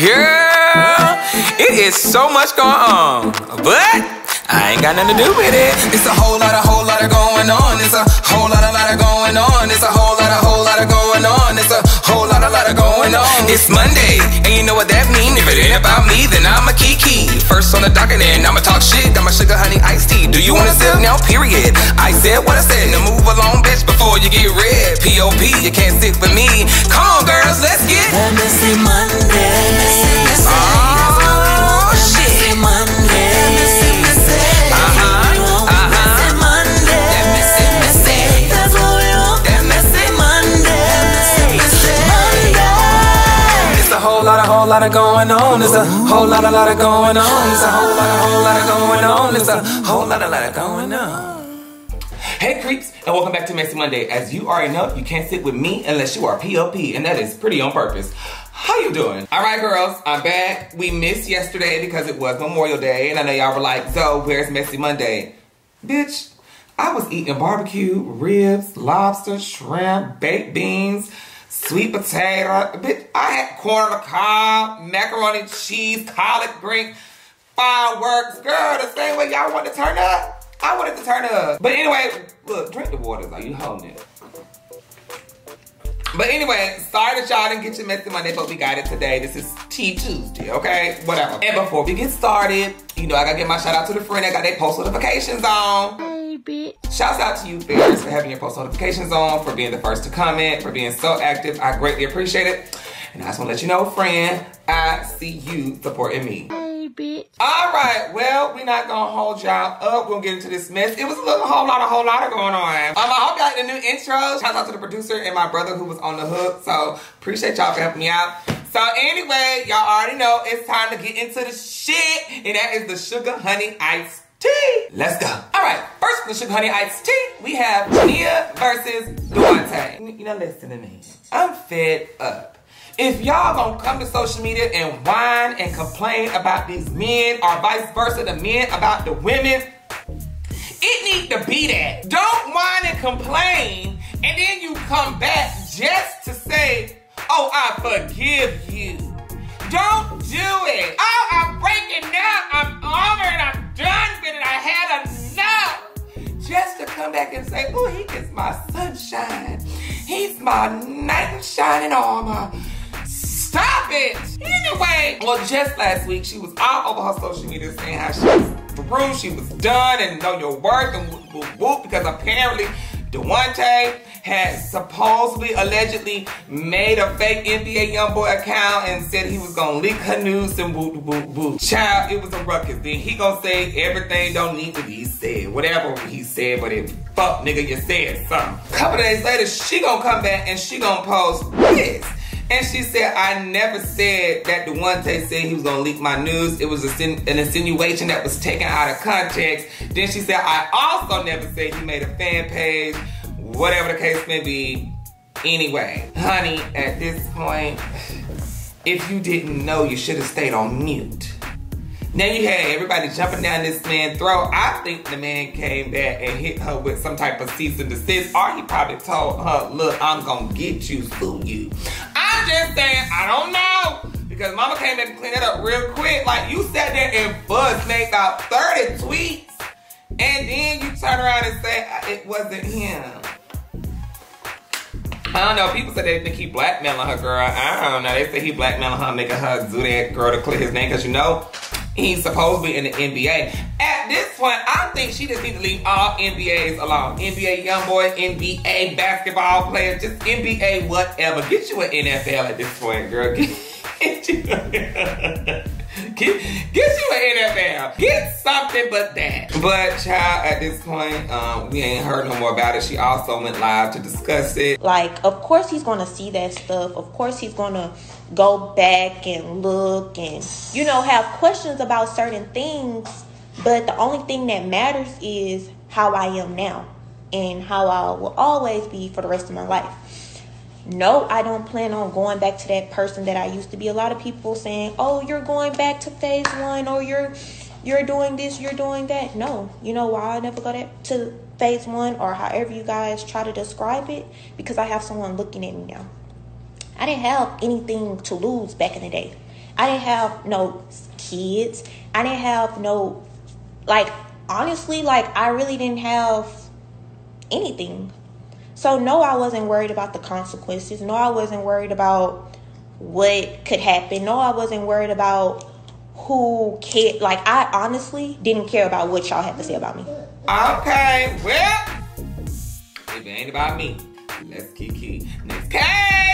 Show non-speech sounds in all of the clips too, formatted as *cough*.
Girl, it is so much going on, but I ain't got nothing to do with it. It's a whole lot, a whole lot of going on. It's a whole lot, a lot of going on. It's a whole lot, a whole lot of going on. It's a going on. It's Monday, and you know what that mean? If it ain't about me, then I'm a kiki. First on the docket, and I'ma talk shit. Got my sugar, honey, iced tea. Do you wanna sip now? Period. I said what I said. Now move along, bitch, before you get red. P.O.P. You can't stick with me. Come on, girls, let's get. Let me see Monday. Lot, of going on. It's a whole lot, a lot of going on. It's a whole lot, a whole lot of going on. It's a whole lot, a lot of going on. Hey creeps, and welcome back to Messy Monday. As you already know, you can't sit with me unless you are POP, and that is pretty on purpose. How you doing? All right, girls, I'm back. We missed yesterday because it was Memorial Day, and I know y'all were like, "So where's Messy Monday?" Bitch, I was eating barbecue, ribs, lobster, shrimp, baked beans, sweet potato. Bitch, I had corn on the cob, macaroni, cheese, collard green, fireworks. Girl, the same way y'all want to turn up. I wanted to turn up. But anyway, look, drink the water. Are you holding it? But anyway, sorry that y'all didn't get your messy Monday, but we got it today. This is Tea Tuesday, okay? Whatever. And before we get started, you know, I gotta give my shout out to the friend that got their post notifications on. Hey, bitch. Shouts out to you, Bears, for having your post notifications on, for being the first to comment, for being so active. I greatly appreciate it. And I just wanna let you know, friend, I see you supporting me. Hey, bitch. All right, well, we're not gonna hold y'all up. We'll get into this mess. It was a little whole lot, a whole lot of going on. Um, I hope y'all like the new intro. Shout out to the producer and my brother who was on the hook. So appreciate y'all for helping me out. So anyway, y'all already know it's time to get into the shit, and that is the sugar honey iced tea. Let's go. All right, first the sugar honey iced tea, we have Tania versus Duante. You know, listen to me. I'm fed up. If y'all gonna come to social media and whine and complain about these men or vice versa, the men about the women, it need to be that. Don't whine and complain and then you come back just to say, oh, I forgive you. Don't do it. Oh, I'm breaking down. I'm over it. I'm done with it. I had enough. Just to come back and say, oh, he is my sunshine. He's my knight in shining armor. Stop it! Anyway, well, just last week, she was all over her social media saying how she was through, she was done, and know your worth, and whoop, whoop, whoop, because apparently Duante had supposedly, allegedly made a fake NBA YoungBoy account and said he was gonna leak her news and whoop, whoop, whoop. Child, it was a ruckus. Then he gonna say everything don't need to be said. Whatever he said, but if fuck nigga, you said something. Couple days later, she gonna come back and she gonna post this. And she said, I never said that Duante said he was gonna leak my news. It was an insinuation that was taken out of context. Then she said, I also never said he made a fan page, whatever the case may be. Anyway, honey, at this point, if you didn't know, you should have stayed on mute. Now you had everybody jumping down this man's throat. I think the man came back and hit her with some type of cease and desist, or he probably told her, "Look, I'm gonna get you, sue you." I'm just saying, I don't know because Mama came back and cleaned it up real quick. Like you sat there and buzz made about 30 tweets, and then you turn around and say uh, it wasn't him. I don't know. People said they think he blackmailing her, girl. I don't know. They say he blackmailing her, making her do that girl to clear his name because you know he's supposedly in the NBA. At this point, I think she just need to leave all NBAs alone. NBA young boy, NBA basketball players, just NBA whatever. Get you an NFL at this point, girl. *laughs* Get, you, get, *laughs* get you an NFL. Get something but that. But child, at this point, um, we ain't heard no more about it. She also went live to discuss it. Like, of course he's gonna see that stuff. Of course he's gonna go back and look and, you know, have questions about certain things. But the only thing that matters is how I am now and how I will always be for the rest of my life. No, I don't plan on going back to that person that I used to be. A lot of people saying, "Oh, you're going back to phase 1 or you're you're doing this, you're doing that." No. You know why I never go that to phase 1 or however you guys try to describe it because I have someone looking at me now. I didn't have anything to lose back in the day. I didn't have no kids. I didn't have no, like, honestly, like, I really didn't have anything. So, no, I wasn't worried about the consequences. No, I wasn't worried about what could happen. No, I wasn't worried about who cared. Like, I honestly didn't care about what y'all had to say about me. Okay, well, if it ain't about me, let's kiki. Next case.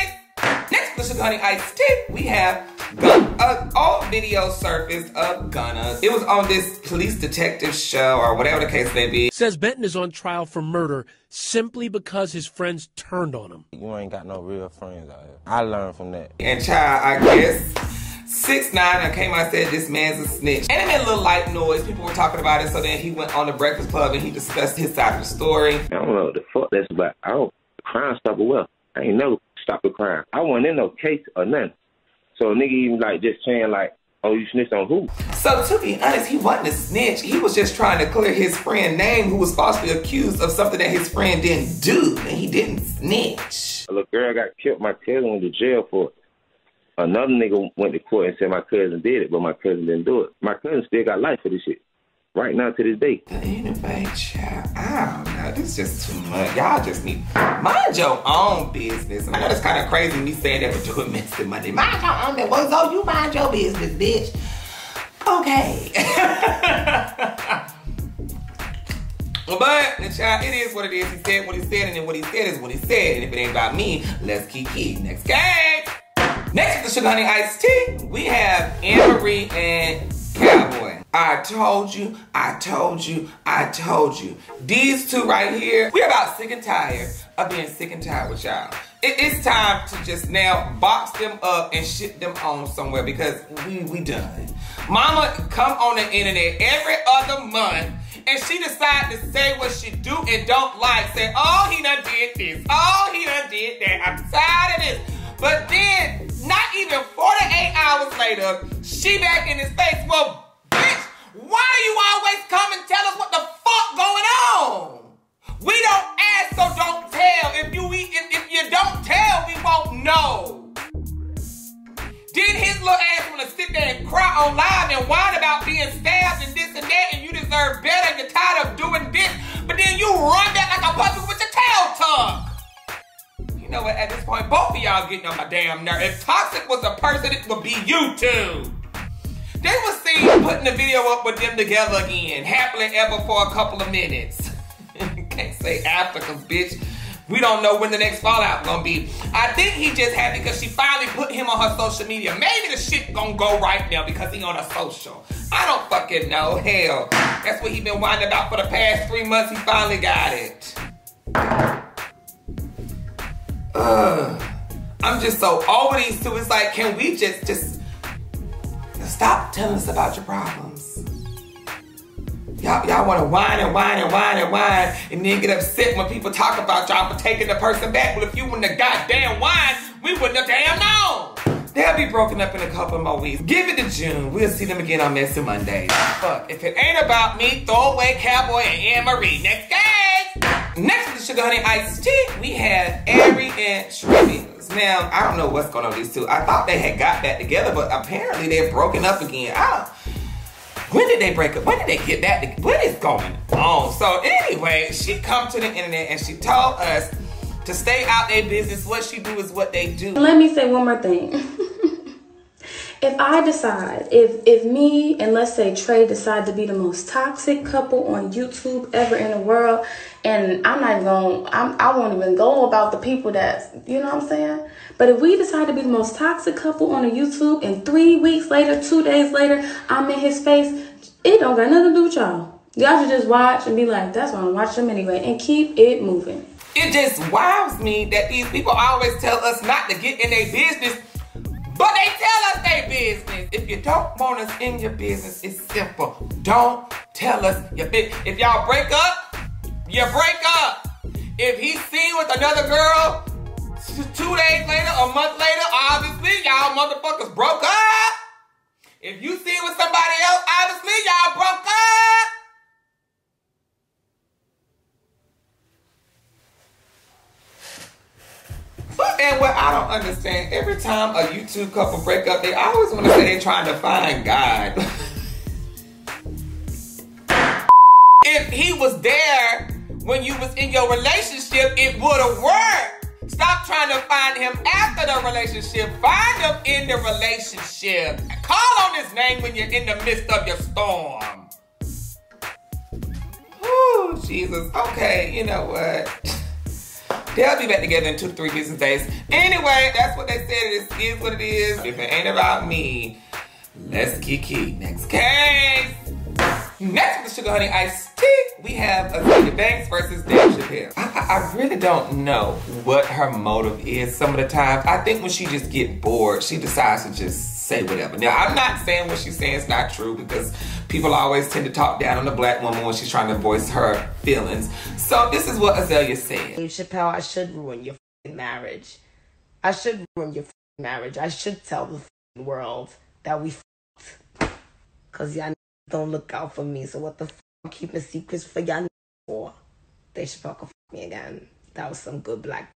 Next the Sugar Honey Iced Tea, we have Gun- uh, a old video surfaced of Gunna. It was on this police detective show or whatever the case may be. Says Benton is on trial for murder simply because his friends turned on him. You ain't got no real friends out here. I learned from that. And child, I guess six nine. I came out and said this man's a snitch, and it made a little light noise. People were talking about it, so then he went on the Breakfast Club and he discussed his side of the story. I don't know what the fuck that's about. I don't crime stop well. I ain't never stop a crime. I wasn't in no case or nothing. So a nigga even like just saying like, oh you snitched on who? So to be honest, he wasn't a snitch. He was just trying to clear his friend name, who was falsely accused of something that his friend didn't do, and he didn't snitch. A little girl got killed. My cousin went to jail for it. Another nigga went to court and said my cousin did it, but my cousin didn't do it. My cousin still got life for this shit. Right now to this day. Anyway, child, I don't. This is just too much. Y'all just need mind your own business. I know it's kind of crazy me saying that, but doing Mr. money. Mind your own business. Well, so you mind your business, bitch. Okay. *laughs* But child, it is what it is. He said what he said, and then what he said is what he said. And if it ain't about me, let's keep key. Next game. Next is the Sugar Honey Iced Tea. We have Anne Marie and Cowboy. I told you, I told you, I told you. These two right here, we're about sick and tired of being sick and tired with y'all. It, it's time to just now box them up and ship them on somewhere because we we done. Mama come on the internet every other month and she decide to say what she do and don't like. Say, oh, he done did this. Oh, he done did that. I'm tired of this. But then, not even 48 hours later, she back in his face. Well, why do you always come and tell us what the fuck going on? We don't ask, so don't tell. If you if, if you don't tell, we won't know. Did his little ass want to sit there and cry on live and whine about being stabbed and this and that, and you deserve better you're tired of doing this, but then you run back like a puppy with your tail tucked? You know what? At this point, both of y'all getting on my damn nerve. If Toxic was a person, it would be you two. They was seen putting the video up with them together again, happily ever for a couple of minutes. *laughs* Can't say cause bitch, we don't know when the next fallout gonna be. I think he just happy because she finally put him on her social media. Maybe the shit gonna go right now because he on a social. I don't fucking know. Hell, that's what he been whining about for the past three months. He finally got it. Ugh. *sighs* I'm just so over these two. It's like, can we just just stop telling us about your problems? Y'all, y'all want to whine and whine and whine and whine, and then get upset when people talk about y'all for taking the person back. Well, if you wouldn't have goddamn whine, we wouldn't have damn known. They'll be broken up in a couple of more weeks. Give it to June. We'll see them again on Messy Mondays. Fuck. If it ain't about me, throw away Cowboy and Anne Marie. Next guys! Next to the Sugar Honey Iced Tea, we have Ari and Shreddy. Now, I don't know what's going on with these two. I thought they had got back together, but apparently they're broken up again. I. When did they break up? When did they get back? To, what is going on? So anyway, she come to the internet and she told us to stay out their business. What she do is what they do. Let me say one more thing. *laughs* if I decide, if if me and let's say Trey decide to be the most toxic couple on YouTube ever in the world, and I'm not going, I'm, I won't even go about the people that, you know what I'm saying? But if we decide to be the most toxic couple on the YouTube, and three weeks later, two days later, I'm in his face, it don't got nothing to do with y'all. Y'all should just watch and be like, that's why I'm watching them anyway, and keep it moving. It just wows me that these people always tell us not to get in their business, but they business. If you don't want us in your business, it's simple. Don't tell us your business. If y'all break up, you break up. If he's seen with another girl two days later, a month later, obviously y'all motherfuckers broke up. If you seen with somebody else, obviously y'all broke up. And what I don't understand. Every time a YouTube couple break up, they always want to say they're trying to find God. if he was there when you was in your relationship, it would have worked. Stop trying to find him after the relationship. Find him in the relationship. Call on his name when you're in the midst of your storm. Oh, Jesus. Okay, you know what? They'll be back together in two to three business days. Anyway, that's what they said. It is what it is. If it ain't about me, let's kiki. Next case. Next with the Sugar Honey Iced Tea, we have Azealia Banks versus Dave Chappelle. I, I, really don't know what her motive is some of the times. I think when she just get bored, she decides to just say whatever. Now, I'm not saying what she's saying is not true because people always tend to talk down on the black woman when she's trying to voice her feelings. So this is what Azealia said. Chappelle, I should ruin your marriage. I should ruin your marriage. I should tell the world that we fucked. Cause y'all don't look out for me. So what the fuck I'm keeping secrets for y'all for? Chappelle can fuck me again. That was some good black.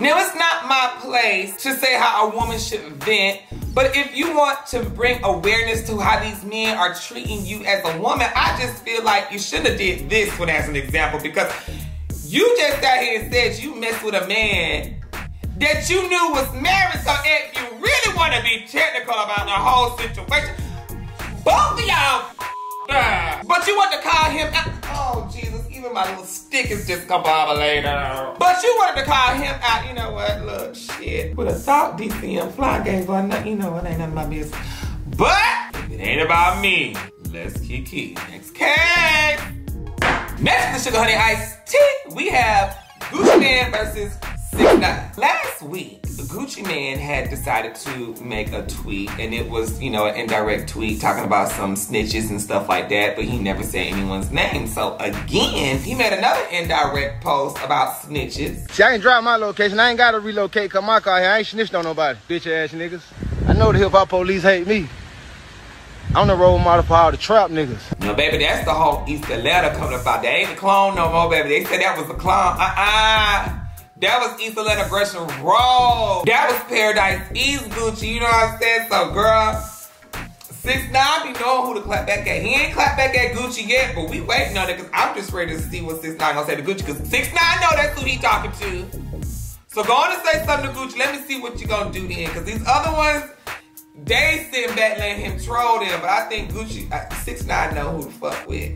Now, it's not my place to say how a woman should vent, but if you want to bring awareness to how these men are treating you as a woman, I just feel like you shouldn't have did this one as an example because you just sat here and said you messed with a man that you knew was married. So if you really want to be technical about the whole situation, both of y'all. But you want to call him out. Oh, Jesus, even my little stick is discombobulated. But you wanted to call him out. You know what? Look, shit. Would have thought DCM Fly gave her nothing. You know, it ain't none of my business. But if it ain't about me, let's kiki. Next case. Next to the Sugar Honey Ice Tea, we have Gucci Mane versus 6 9 Last week, Gucci Mane had decided to make a tweet, and it was, you know, an indirect tweet talking about some snitches and stuff like that, but he never said anyone's name. So again, he made another indirect post about snitches. See, I ain't drive my location. I ain't got to relocate cause my car here. I ain't snitched on nobody. Bitch ass niggas. I know the hip hop police hate me. I'm the role model for all the trap niggas. No, baby, that's the whole Easter letter coming up about. That ain't the clone no more, baby. They said that was the clone. Uh-uh. That was Atlanta Aggression Road. That was Paradise East Gucci. You know what I'm saying? So, girl, 6 9 be knowing who to clap back at. He ain't clap back at Gucci yet, but we waiting on it because I'm just ready to see what 6 9 gonna say to Gucci because 6 9 know that's who he talking to. So go on and say something to Gucci. Let me see what you gonna do then. Because these other ones, they sitting back letting him troll them. But I think Gucci, uh, 6 9 know who to fuck with.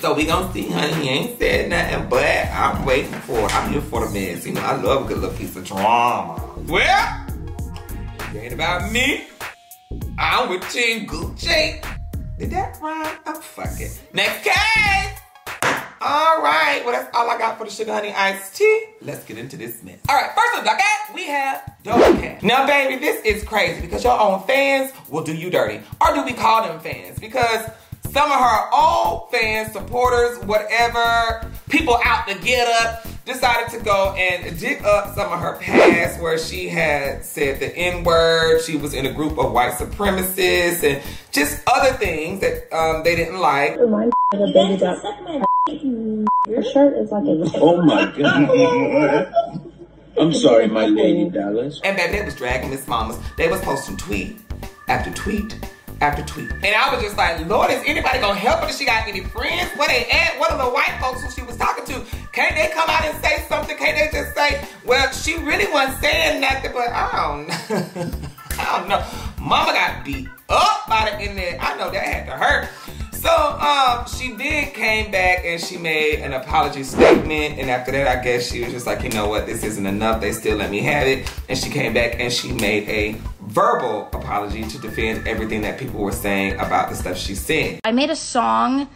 So we gonna see, honey. He ain't said nothing, but I'm waiting for it. I'm here for the mess. You know, I love a good little piece of drama. Well, it ain't about me. I'm with Team Gucci. Did that rhyme? Oh, fuck it. Next case. All right. Well, that's all I got for the sugar honey iced tea. Let's get into this mess. All right. First up, I got we have Doja Cat. Now, baby, this is crazy because your own fans will do you dirty, or do we call them fans? Because some of her old fans, supporters, whatever, people out to get up, decided to go and dig up some of her past where she had said the N word, she was in a group of white supremacists, and just other things that um, they didn't like. Reminds me of a baby duck. Your shirt is like a. *laughs* Oh my *laughs* god. I'm sorry, my lady Dallas. And baby, they was dragging Miss Mamas. They was posting tweet after tweet after tweet. And I was just like, Lord, is anybody gonna help her? Does she got any friends? Where they at? What are the white folks who she was talking to? Can't they come out and say something? Can't they just say, well, she really wasn't saying nothing, but I don't know. *laughs* I don't know. Mama got beat up by the internet. I know that had to hurt. So um, she did came back and she made an apology statement. And after that, I guess she was just like, you know what, this isn't enough. They still let me have it. And she came back and she made a verbal apology to defend everything that people were saying about the stuff she said. I made a song,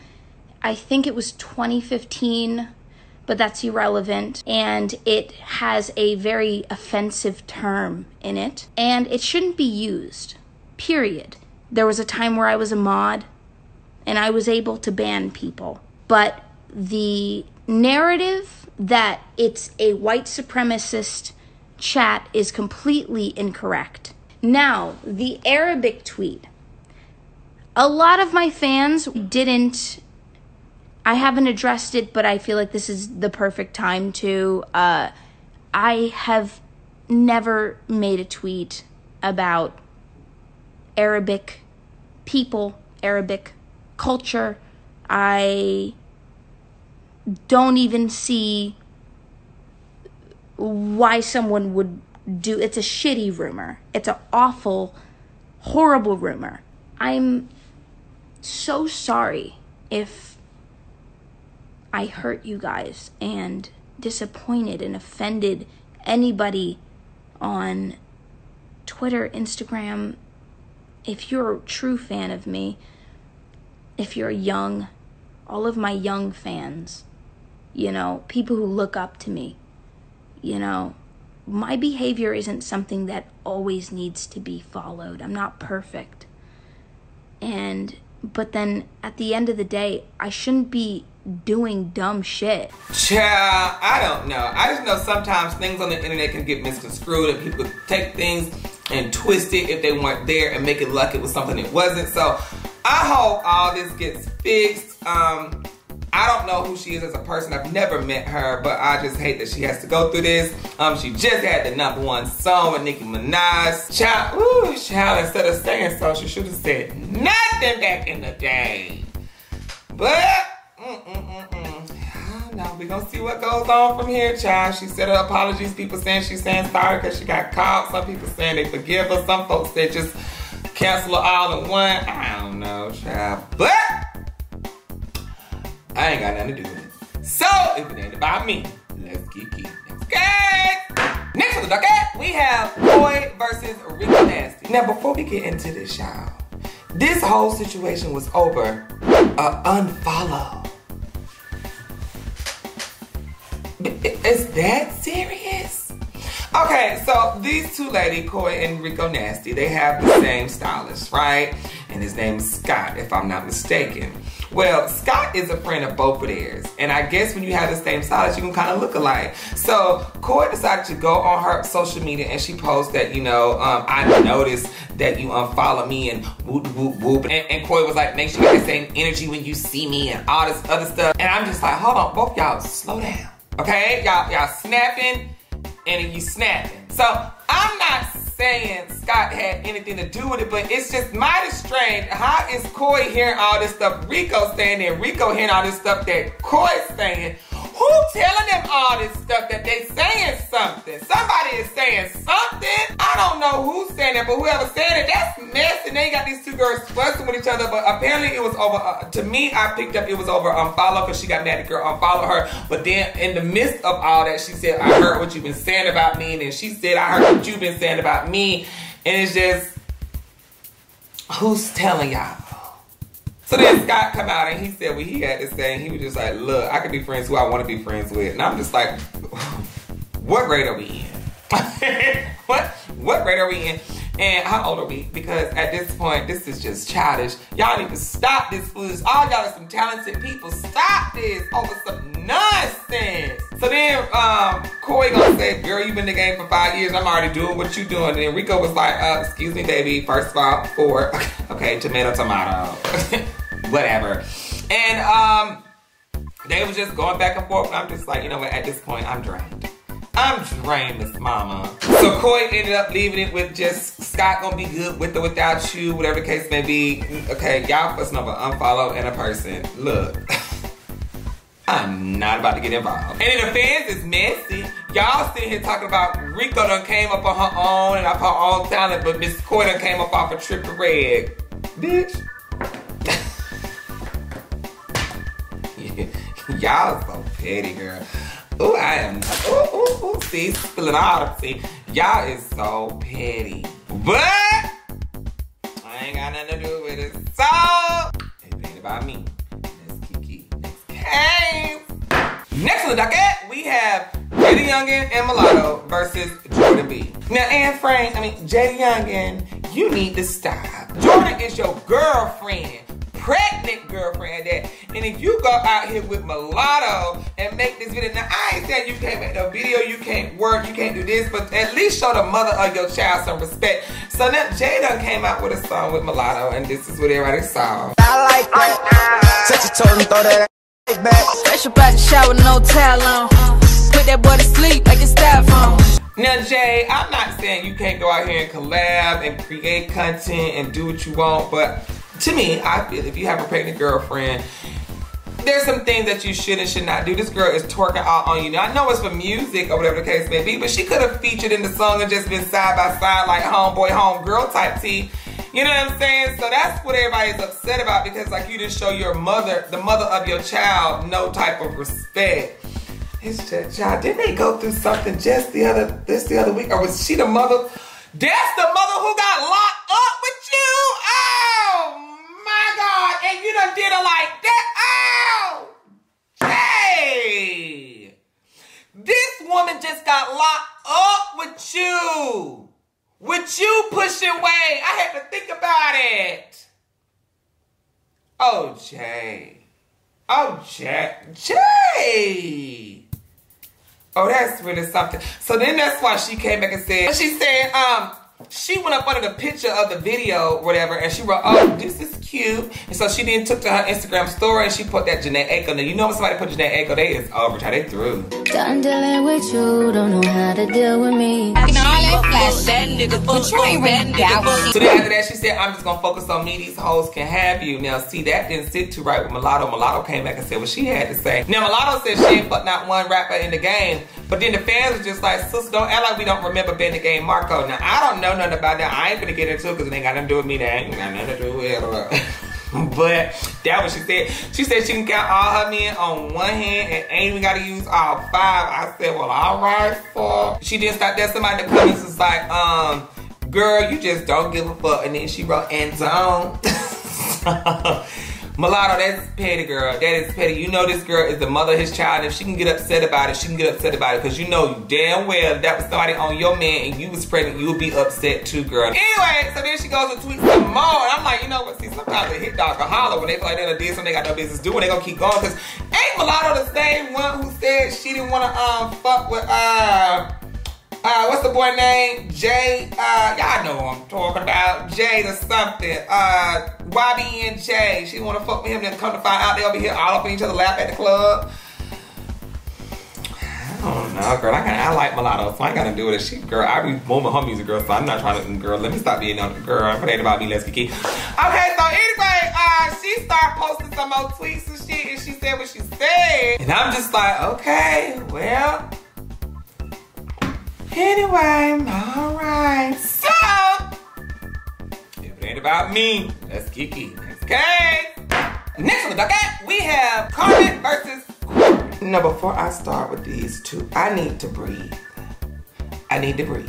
I think it was 2015, but that's irrelevant. And it has a very offensive term in it, and it shouldn't be used, period. There was a time where I was a mod and I was able to ban people, but the narrative that it's a white supremacist chat is completely incorrect. Now, the Arabic tweet. A lot of my fans didn't. I haven't addressed it, but I feel like this is the perfect time to. Uh, I have never made a tweet about Arabic people, Arabic culture. I don't even see why someone would do it's a shitty rumor. It's an awful, horrible rumor. I'm so sorry if I hurt you guys and disappointed and offended anybody on Twitter, Instagram. If you're a true fan of me, if you're young, all of my young fans, you know, people who look up to me, you know, my behavior isn't something that always needs to be followed. I'm not perfect. And, but then at the end of the day, I shouldn't be doing dumb shit. Child, I don't know. I just know sometimes things on the internet can get misconstrued and people take things and twist it if they weren't there and make it like it was something it wasn't. So I hope all this gets fixed. Um, I don't know who she is as a person. I've never met her, but I just hate that she has to go through this. Um, she just had the number one song with Nicki Minaj. Child, ooh, child, instead of saying so, she should have said nothing back in the day. But, mm-mm-mm-mm. Now we gonna see what goes on from here, child. She said her apologies. People saying she's saying sorry because she got caught. Some people saying they forgive her. Some folks said just cancel her all in one. I don't know, child. But I ain't got nothing to do with it. So if it ain't about me, let's keep keep. Okay. Next on the we have Boy versus Rico Nasty. Now before we get into this, y'all, this whole situation was over a unfollow. Is that serious? Okay, so these two ladies, Koi and Rico Nasty, they have the same stylist, right? And his name is Scott, if I'm not mistaken. Well, Scott is a friend of both of theirs. And I guess when you have the same size, you can kind of look alike. So Koi decided to go on her social media and she posted that, you know, um, I noticed that you unfollow me and whoop, whoop, whoop. And, and Koi was like, make sure you get the same energy when you see me and all this other stuff. And I'm just like, hold on, both y'all slow down. Okay? Y'all, y'all snapping and you snapping. So I'm not saying Scott had anything to do with it, but it's just mighty strange. How is Koi hearing all this stuff Rico saying and Rico hearing all this stuff that Koi's saying? Who telling them all this stuff that they saying something? Somebody is saying something. I don't know who's saying it, but whoever's saying it, that's messy. And they got these two girls fussing with each other, but apparently it was over. Uh, to me, I picked up it was over unfollow because she got mad at girl unfollow her. But then in the midst of all that, she said, I heard what you've been saying about me. And then she said, I heard what you've been saying about me. And it's just, who's telling y'all? So then Scott come out and he said what he had to say. And he was just like, look, I can be friends who I want to be friends with. And I'm just like, what grade are we in? *laughs* what what grade are we in? And how old are we? Because at this point, this is just childish. Y'all need to stop this foolishness. All y'all are some talented people. Stop this over some nonsense. So then um, Koi gonna say, girl, you've been in the game for five years. I'm already doing what you doing. And then Rico was like, uh, excuse me, baby. First of all, four. *laughs* okay, tomato, tomato. *laughs* Whatever. And um, they was just going back and forth. And I'm just like, you know what? At this point, I'm drained. I'm drained, Miss Mama. So Koi ended up leaving it with just Scott gonna be good with or without you, whatever the case may be. Okay, y'all fussing over unfollow and a person. Look. *laughs* I'm not about to get involved. And then the fans is messy. Y'all sitting here talking about Rico done came up on her own and off her own talent, but Miss Koi done came up off a trip to red. Bitch. *laughs* Y'all so petty, girl. Ooh, I am. Ooh, ooh, ooh. See, spilling all. See, y'all is so petty. But I ain't got nothing to do with it. So it ain't about me. Let's Kiki. Next case. Next on the we have JayDaYoungan and Mulatto versus Jordan B. Now, Anne Frank, I mean, JayDaYoungan, you need to stop. Jordan is your girlfriend pregnant girlfriend that. And if you go out here with mulatto and make this video, now I ain't saying you can't make no video, you can't work, you can't do this, but at least show the mother of your child some respect. So now Jada came out with a song with mulatto, and this is what everybody saw. I like that. Touch your toe and throw that back. Fresh up out the shower, no towel on. Put that boy to sleep like it's styrofoam. Now, Jay, I'm not saying you can't go out here and collab and create content and do what you want, but to me, I feel if you have a pregnant girlfriend, there's some things that you should and should not do. This girl is twerking out on you. Now, I know it's for music or whatever the case may be, but she could have featured in the song and just been side by side like homeboy, homegirl type T. You know what I'm saying? So that's what everybody's upset about because like you didn't show your mother, the mother of your child, no type of respect. It's just, y'all, didn't they go through something just the other, this the other week? Or was she the mother? That's the mother who got locked up with you? Oh my God. And you done did her like that? Oh, hey. This woman just got locked up with you. With you pushing weight. I had to think about it. Oh, Jay. Oh, Jay. Jay. Oh, that's really something. So then that's why she came back and said, she said, um, she went up under the picture of the video, whatever, and she wrote, oh, this is cute. And so she then took to her Instagram story and she put that Jhené Aiko. Now, you know when somebody put Jhené Aiko, they is over, child. They through. Done dealing with you, don't know how to deal with me. So then after that, she said, I'm just gonna focus on me. These hoes can have you. Now, see, that didn't sit too right with Mulatto. Mulatto came back and said what she had to say. Now, Mulatto said she ain't fucked not one rapper in the game. But then the fans was just like, sis, don't act like we don't remember Ben the Game Marco. Now, I don't know nothing about that. I ain't gonna get into it because it ain't got nothing to do with me. That ain't got nothing to do with it. *laughs* But that what she said. She said she can count all her men on one hand and ain't even got to use all five. I said, well, all right, fuck. She didn't stop that. Somebody in the comments was like, um, girl, you just don't give a fuck. And then she wrote, and don't. *laughs* Mulatto, that's petty, girl. That is petty. You know this girl is the mother of his child. If she can get upset about it, she can get upset about it. Because you know damn well that was somebody on your man and you was pregnant, you would be upset too, girl. Anyway, so then she goes and tweets some more. And I'm like, you know what? See, sometimes a hit dog can holler when they feel like they done did something they got no business doing. They gonna keep going. Because ain't Mulatto the same one who said she didn't want to um fuck with uh uh, what's the boy name? Jay, uh, y'all know who I'm talking about. Jay or something. Uh, YB and Jay. She wanna fuck with him, then come to find out they'll be here all up in each other lap at the club. I don't know, girl. I, I like mulatto, so I ain't gotta do it. She, girl, I be moving her music, girl, so I'm not trying to, girl, let me stop being on girl. It ain't about me, let's be key. Okay, so anyway, uh, she started posting some more tweets and shit, and she said what she said. And I'm just like, okay, well, Anyway, alright. So, if it ain't about me, let's kiki. Next case. Next one, okay? We have Carmen versus Now, before I start with these two, I need to breathe. I need to breathe.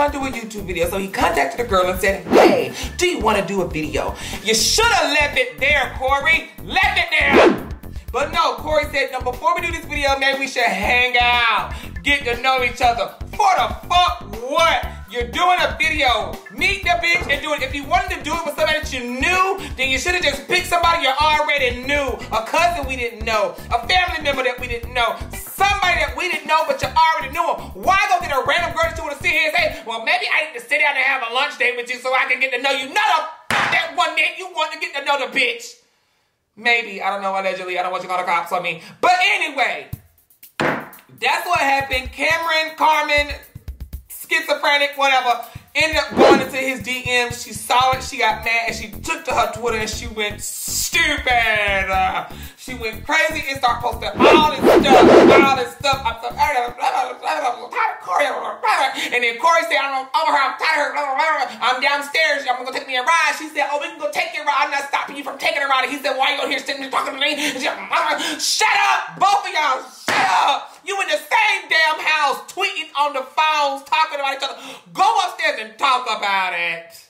Wanted to do a YouTube video. So he contacted the girl and said, Hey, do you want to do a video? You should have left it there, Corey. Left it there. But no, Corey said, no, before we do this video, maybe we should hang out, get to know each other. For the fuck what? You're doing a video. Meet the bitch and do it. If you wanted to do it with somebody that you knew, then you should have just picked somebody you already knew. A cousin we didn't know. A family member that we didn't know. Somebody that we didn't know, but you already knew him. Why go get a random girl that you want to sit here and say, well, maybe I need to sit down and have a lunch date with you so I can get to know you. No, no, that one day you want to get to know the bitch. Maybe. I don't know, allegedly. I don't want you to call the cops on me. But anyway, that's what happened. Cameron, Carmen, schizophrenic, whatever, ended up going into his DMs. She saw it, she got mad, and she took to her Twitter and she went stupid. Uh, she went crazy and started posting all this stuff, all this stuff. I'm so, tired of Corey. And then Corey said, I'm over her, I'm tired of her. I'm downstairs, I'm gonna take me a ride. She said, oh, we can go take you a ride. I'm not stopping you from taking a ride. And he said, why are you on here sitting there talking to me? And she, Shut up, both of y'all, shut up. You in the same damn house, tweeting on the phones, talking about each other. Go upstairs and talk about it.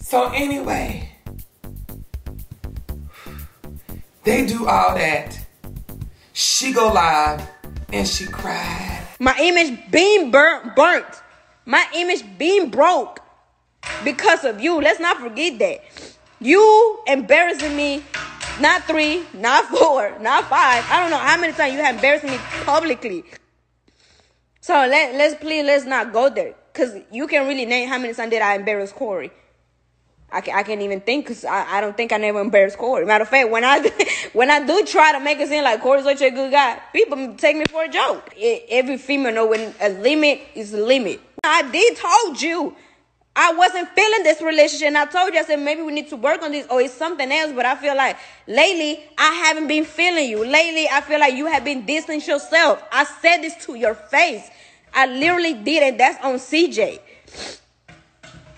So anyway, they do all that. She go live and she cried. My image being burnt, burnt. My image being broke because of you. Let's not forget that. You embarrassing me, not three, not four, not five. I don't know how many times you have embarrassed me publicly. So let, let's please, let's not go there. Because you can really name how many times did I embarrass Corey. I, I can't even think because I, I don't think I never embarrassed Corey. Matter of fact, when I *laughs* when I do try to make it seem like Corey's such a good guy, people take me for a joke. E- every female know when a limit is a limit. I did told you I wasn't feeling this relationship, and I told you I said maybe we need to work on this or it's something else. But I feel like lately I haven't been feeling you. Lately I feel like you have been distancing yourself. I said this to your face. I literally did, and that's on CJ.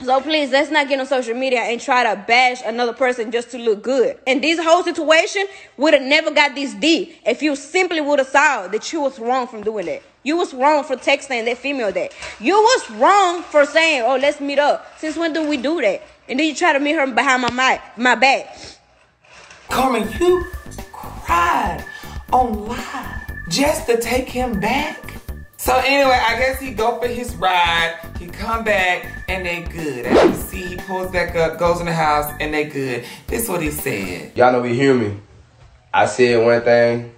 So please, let's not get on social media and try to bash another person just to look good. And this whole situation would have never got this deep if you simply would have saw that you was wrong from doing that. You was wrong for texting that female that. You was wrong for saying, "Oh, let's meet up." Since when do we do that? And then you try to meet her behind my mic, my back. Carmen, you cried on live just to take him back. So anyway, I guess he go for his ride. He come back and they good. As you see, he pulls back up, goes in the house, and they good. This is what he said. Y'all know we human. I said one thing,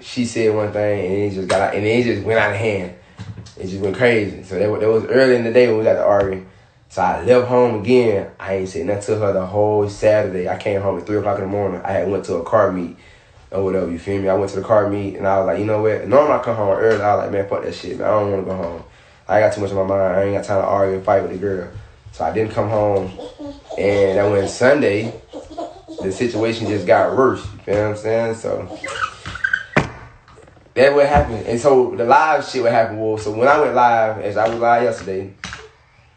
she said one thing, and it just got out, and it just went out of hand. It just went crazy. So that was early in the day when we got to arguing. So I left home again. I ain't said nothing to her the whole Saturday. I came home at three o'clock in the morning. I had went to a car meet or whatever. You feel me? I went to the car meet and I was like, you know what? Normally I come home early. I was like, man, fuck that shit, man. I don't want to go home. I got too much on my mind. I ain't got time to argue and fight with the girl. So I didn't come home. And then when Sunday, the situation just got worse. You feel what I'm saying? So that what happened. And so the live shit what happened was so when I went live, as I was live yesterday,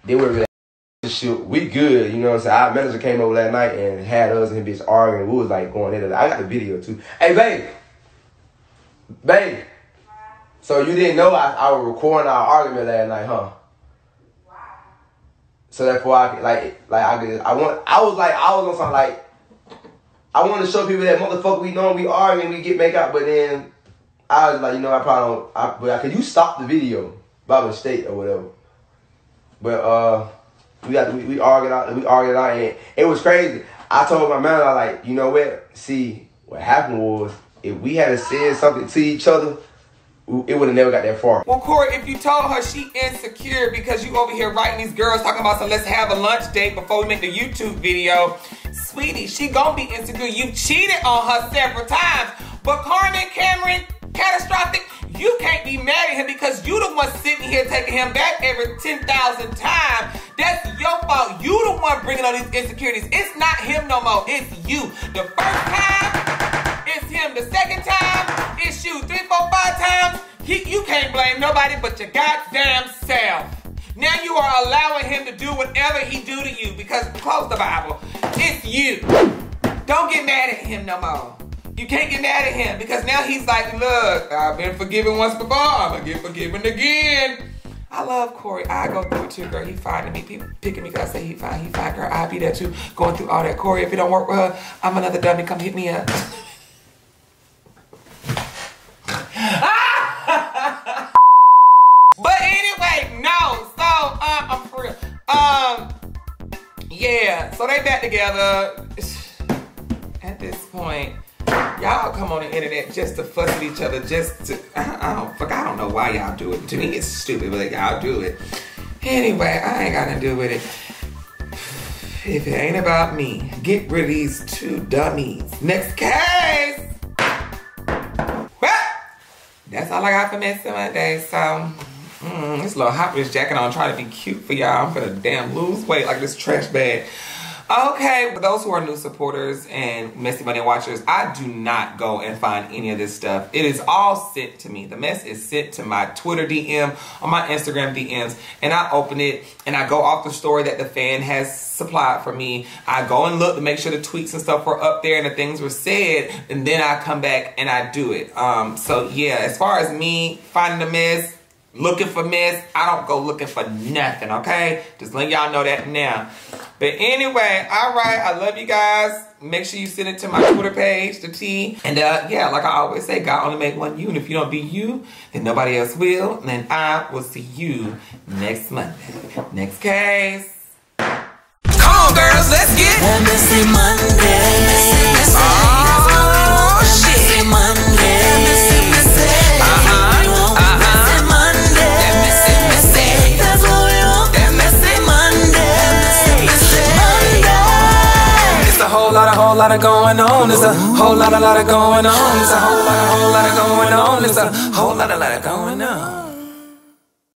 they were really We good, you know what I'm saying? Our manager came over that night and had us and his bitch arguing. We was like going into I got the video too. Hey babe. Babe. So you didn't know I, I was recording our argument last night, huh? So therefore I could like like I could I want I was like I was on something like I want to show people that motherfucker we know we argue and we get make out, but then I was like, you know, I probably don't. I, but could you stop the video by mistake or whatever? But uh, we got we, we argued out we argued out and it was crazy. I told my man I like, you know what? See, what happened was if we had said something to each other, it would have never got that far. Well, Corey, if you told her she insecure because you over here writing these girls talking about so let's have a lunch date before we make the YouTube video, sweetie, she gonna be insecure. You cheated on her several times. But Carmen Cameron, catastrophic, you can't be mad at him because you the one sitting here taking him back every 10,000 times. That's your fault. You the one bringing all these insecurities. It's not him no more. It's you. The first time, it's him. The second time, it's you. Three, four, five times, he, you can't blame nobody but your goddamn self. Now you are allowing him to do whatever he do to you because close the Bible. It's you. Don't get mad at him no more. You can't get mad at him because now he's like, look, I've been forgiven once before. I'm gonna get forgiven again. I love Corey. I go through it too, girl. He finding me, people picking me because I say he fine, he fine, girl. I'll be there too, going through all that. Corey, if it don't work with her, I'm another dummy. Come hit me up. *laughs* but anyway, no. So, uh, I'm for real. Um, yeah. So they back together. *sighs* At this point, y'all come on the internet just to fuss at each other, just to I, don't fuck. I don't know why y'all do it. To me, it's stupid, but y'all do it. Anyway, I ain't got to do with it. If it ain't about me, get rid of these two dummies. Next case. Well, that's all I got for Miss Monday. So, mm, this little hot bitch jacket on, trying to be cute for y'all. I'm gonna damn lose weight like this trash bag. Okay, for those who are new supporters and Messy Money watchers, I do not go and find any of this stuff. It is all sent to me. The mess is sent to my Twitter DM or my Instagram DMs, and I open it and I go off the story that the fan has supplied for me. I go and look to make sure the tweets and stuff were up there and the things were said, and then I come back and I do it. Um, so yeah, as far as me finding the mess, looking for mess, I don't go looking for nothing, okay? Just letting y'all know that now. But anyway, all right. I love you guys. Make sure you send it to my Twitter page, the T. And uh, yeah, like I always say, God only make one you. And if you don't be you, then nobody else will. And then I will see you next Monday. Next case. Come on, girls, let's get Missy Monday. Oh, whole lot, of going on. There's a whole lot, a lot of going on. There's a whole lot, a whole lot of going on. There's a whole lot, a lot of going on.